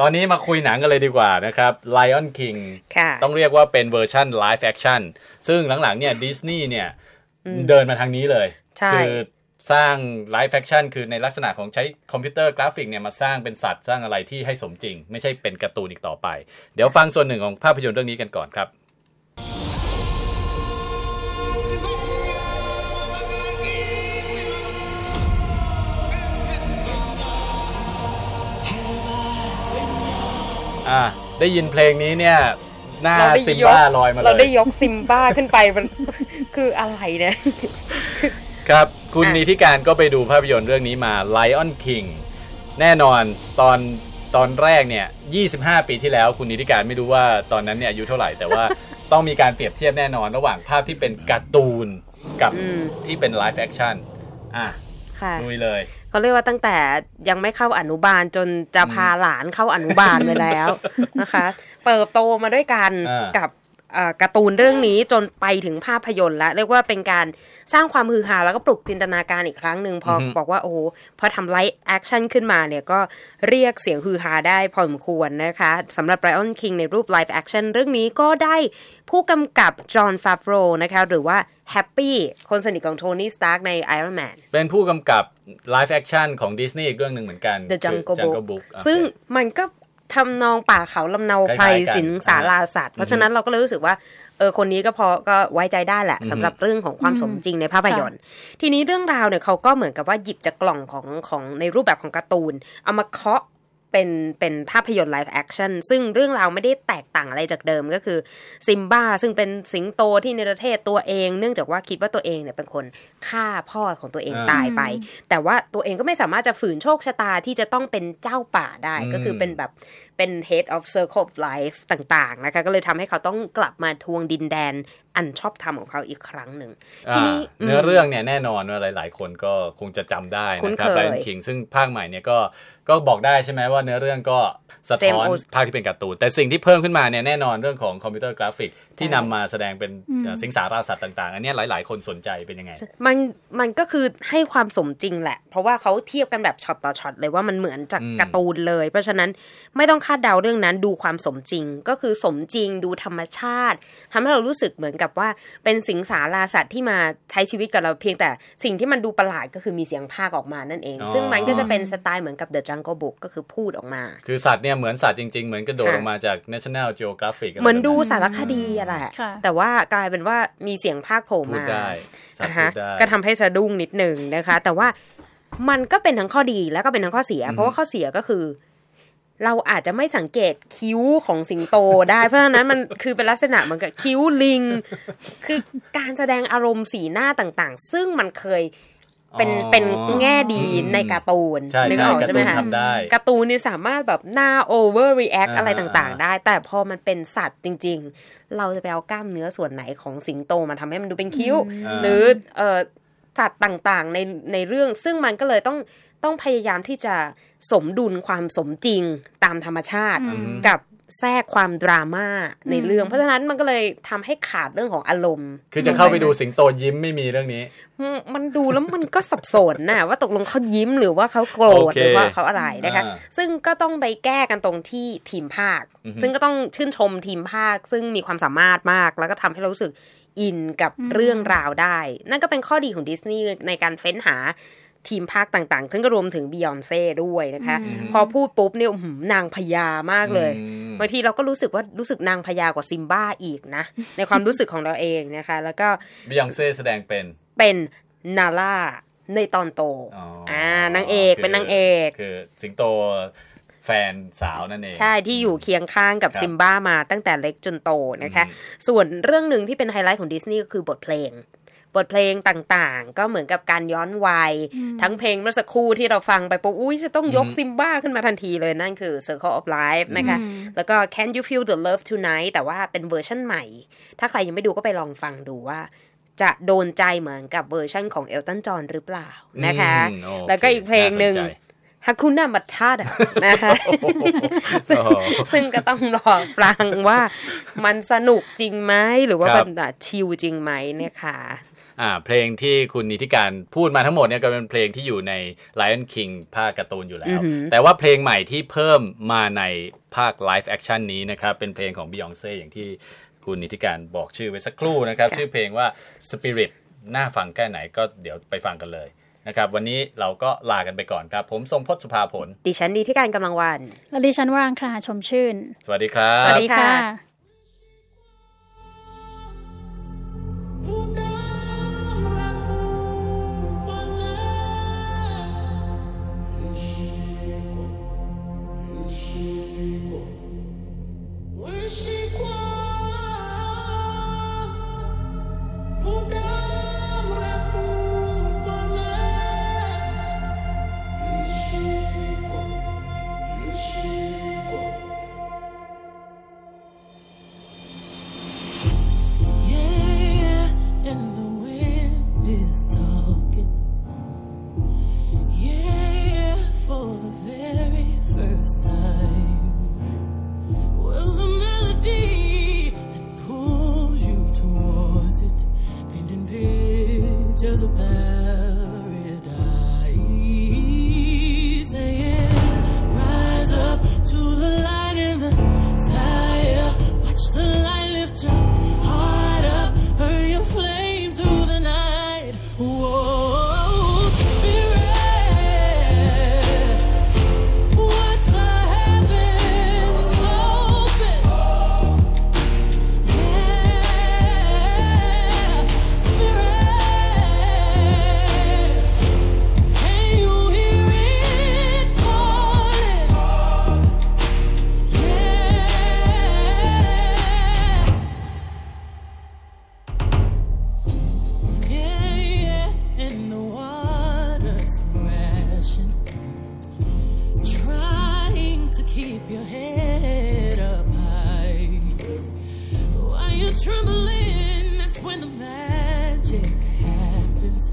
ตอนนี้มาคุยหนังกันเลยดีกว่านะครับ Lion King ต้องเรียกว่าเป็นเวอร์ชัน live action ซึ่งหลังๆเนี่ยดิสนีย์เนี่ยเดินมาทางนี้เลย คือสร้าง live action คือในลักษณะของใช้คอมพิวเตอร์กราฟิกเนี่ยมาสร้างเป็นสัตว์สร้างอะไรที่ให้สมจริง ไม่ใช่เป็นการ์ตูนอีกต่อไป เดี๋ยวฟังส่วนหนึ่งของภาพยนตร์เรื่องนี้กันก่อนครับ อ่าได้ยินเพลงนี้เนี่ยหน้าซิมบ้าลอยมาเลยเราได้ยกซิมบ้าขึ้นไปมัน คืออะไรเนี่ย ครับ คุณนีทิการก็ไปดูภาพยนตร์เรื่องนี้มา Lion King แน่นอนตอนตอนแรกเนี่ย 25 ปีที่แล้วคุณนิติการไม่รู้ว่าตอนนั้นเนี่ยอายุเท่าไหร่แต่ว่า ต้องมีการเปรียบเทียบแน่นอนระหว่างภาพที่เป็นการ์ตูนกับที่เป็น live action อะ ลุยเลยเขาเรียกว่าตั้งแต่ยังไม่เข้าอนุบาลจนจะพาหลานเข้าอนุบาลไปแล้วนะคะ เติบโตมาด้วยกันกับ การ์ตูนเรื่องนี้จนไปถึงภาพยนตร์แล้วเรียกว่าเป็นการสร้างความฮือฮาแล้วก็ปลุกจินตนาการอีกครั้งหนึ่งพอบอกว่าโอ้โหพอทำ live action ขึ้นมาเนี่ยก็เรียกเสียงฮือฮาได้พอสมควรนะคะสำหรับ Lion King ในรูป live action เรื่องนี้ก็ได้ผู้กำกับจอน แฟฟโรว์นะคะหรือว่าแฮปปี้คนสนิทของโทนี่สตาร์กใน Iron Man เป็นผู้กำกับ live action ของดิสนีย์อีกเรื่องหนึ่งเหมือนกัน The Jungle Book ซึ่งมันก็ ทำนองป่าเขาลำเนาไพรสินสาราสัตว์เพราะฉะนั้นเราก็เลยรู้สึกว่าเออคนนี้ก็พอก็ไว้ใจได้แหละสำหรับเรื่องของความสมจริงในภาพยนตร์ ทีนี้เรื่องราวเนี่ยเขาก็เหมือนกับว่าหยิบจากกล่องของของในรูปแบบของการ์ตูน เอามาเคาะ เป็นเป็นภาพยนตร์ live action ซึ่งเรื่องราวไม่ได้แตกต่างอะไรจากเดิมก็คือซิมบ้าซึ่งเป็นสิงโตที่ในประเทศตัวเอง เนื่องจากว่าคิดว่าตัวเองเนี่ยเป็นคนฆ่าพ่อของตัวเองตายไป แต่ว่าตัวเองก็ไม่สามารถจะฝืนโชคชะตาที่จะต้องเป็นเจ้าป่าได้ก็คือเป็นแบบเป็น head of circle of life ต่างๆนะคะก็เลยทำให้เขาต้องกลับมาทวงดินแดน อันชอบทำของเขาอีกครั้งหนึ่งทีนี้เนื้อเรื่องเนี่ยแน่นอนว่าหลาย ๆ คนก็คงจะจำได้นะครับไลน์คิงซึ่งภาคใหม่เนี่ยก็ก็บอกได้ใช่ไหมว่าเนื้อเรื่องก็สะท้อนภาคที่เป็นการ์ตูนแต่สิ่งที่เพิ่มขึ้นมาเนี่ยแน่นอนเรื่องของคอมพิวเตอร์กราฟิกที่นำมาแสดงเป็นสิงสาราสัตว์ต่าง ๆ อันนี้หลาย ๆ คนสนใจเป็นยังไง มันมันก็คือให้ความสมจริงแหละ เพราะว่าเขาเทียบกันแบบช็อตต่อช็อตเลยว่ามันเหมือนจากการ์ตูนเลย เพราะฉะนั้นไม่ต้องคาดเดาเรื่องนั้นดูความสมจริง ก็คือสมจริงดูธรรมชาติทำให้เรารู้สึกเหมือนกับว่าเป็นสิงสาราสัตว์ที่มาใช้ชีวิตกับเราเพียงแต่สิ่งที่มันดูประหลาดก็คือมีเสียงพากย์ออกมานั่นเอง ซึ่งมันก็จะเป็นสไตล์เหมือนกับ The Jungle Book ก็คือพูดออกมา คือสัตว์เนี่ยเหมือนสัตว์จริง ๆ เหมือนกระโดดออกมาจาก National Geographic เหมือนดูสารคดีอะไรแต่ว่าากลายเป็นว่ามีเสียงภาคโผล่มาก็ทำให้สะดุ้งนิดหนึ่งนะคะ แต่ว่ามันก็เป็นทั้งข้อดีแล้วก็เป็นทั้งข้อเสีย เพราะว่าข้อเสียก็คือ เราอาจจะไม่สังเกตคิ้วของสิงโตได้ เพราะฉะนั้นมันคือเป็นลักษณะเหมือนกับคิ้วลิง คือการแสดงอารมณ์สีหน้าต่างๆ ซึ่งมันเคยเป็นเป็นแง่ดีในการ์ตูนนึกออกใช่ไหมคะการ์ตูนนี่สามารถแบบหน้า overreact อะไรต่างๆ ได้ แต่พอมันเป็นสัตว์จริง ๆ เราจะไปเอากล้ามเนื้อส่วนไหนของสิงโตมาทำให้มันดูเป็นคิ้ว หรือเออสัตว์ต่างๆในในเรื่องซึ่งมันก็เลยต้อง ต้องพยายามที่จะสมดุลความสมจริงตามธรรมชาติกับแทรกความดราม่าในเรื่อง เพราะฉะนั้นมันก็เลยทำให้ขาดเรื่องของอารมณ์ คือจะเข้าไปดูสิงโตยิ้มไม่มีเรื่องนี้ มันดูแล้วมันก็สับสนนะว่าตกลงเขายิ้มหรือว่าเขาโกรธหรือว่าเขาอะไรนะคะ ซึ่งก็ต้องไปแก้กันตรงที่ทีมภาค ซึ่งก็ต้องชื่นชมทีมภาค ซึ่งมีความสามารถมากแล้วก็ทำให้เรารู้สึกอินกับเรื่องราวได้ นั่นก็เป็นข้อดีของดิสนีย์ในการเฟ้นหา ทีมภาคต่างๆ ซึ่งก็รวมถึงบิยอนเซ่ด้วยนะคะ พอพูดปุ๊บเนี่ยนางพญามากเลยบางทีเราก็รู้สึกว่ารู้สึกนางพญากว่าซิมบ้าอีกนะ ในความรู้สึกของเราเองนะคะ แล้วก็บิยอนเซ่แสดงเป็นเป็นนาล่าในตอนโตอ่านางเอกเป็นนางเอกคือสิงโตแฟนสาวนั่นเอง ใช่ที่อยู่เคียงข้างกับซิมบ้ามาตั้งแต่เล็กจนโตนะคะ ส่วนเรื่องหนึ่งที่เป็นไฮไลท์ของดิสนีย์ก็คือบทเพลง บทเพลงต่างๆ ก็เหมือนกับการย้อนวัย ทั้งเพลงเมื่อสักครู่ที่เราฟังไปปุ๊บอุ้ยจะต้องยกซิมบ้าขึ้นมาทันทีเลยนั่นคือ Circle of Life นะคะ แล้วก็ Can You Feel the Love Tonight แต่ว่าเป็นเวอร์ชันใหม่ ถ้าใครยังไม่ดูก็ไปลองฟังดูว่าจะโดนใจเหมือนกับเวอร์ชันของเอลตันจอนหรือเปล่านะคะ แล้วก็อีกเพลงหนึ่ง Hakuna Matata นะคะซึ่งก็ต้องรอฟังว่ามันสนุกจริงไหมหรือว่ามันชิลจริงไหมเนี่ยค่ะอ่า เพลงที่คุณนิติการพูดมาทั้งหมดเนี่ยก็เป็นเพลงที่อยู่ใน Lion King ภาคการ์ตูนอยู่แล้ว แต่ว่าเพลงใหม่ที่เพิ่มมาในภาค live action นี้นะครับ เป็นเพลงของ Beyonce อย่างที่คุณนิติการบอกชื่อไว้สักครู่นะครับ ชื่อเพลงว่า Spirit น่าฟังแค่ไหนก็เดี๋ยวไปฟังกันเลยนะครับวันนี้เราก็ลากันไปก่อนครับ ผมทรงพจน์สุภาผล ดิฉันดีที่การกำลังวัน และดิฉันวรางคราชมชื่น สวัสดีครับ สวัสดีค่ะ to the past. keep your head up high. Why you trembling, that's when the magic happens.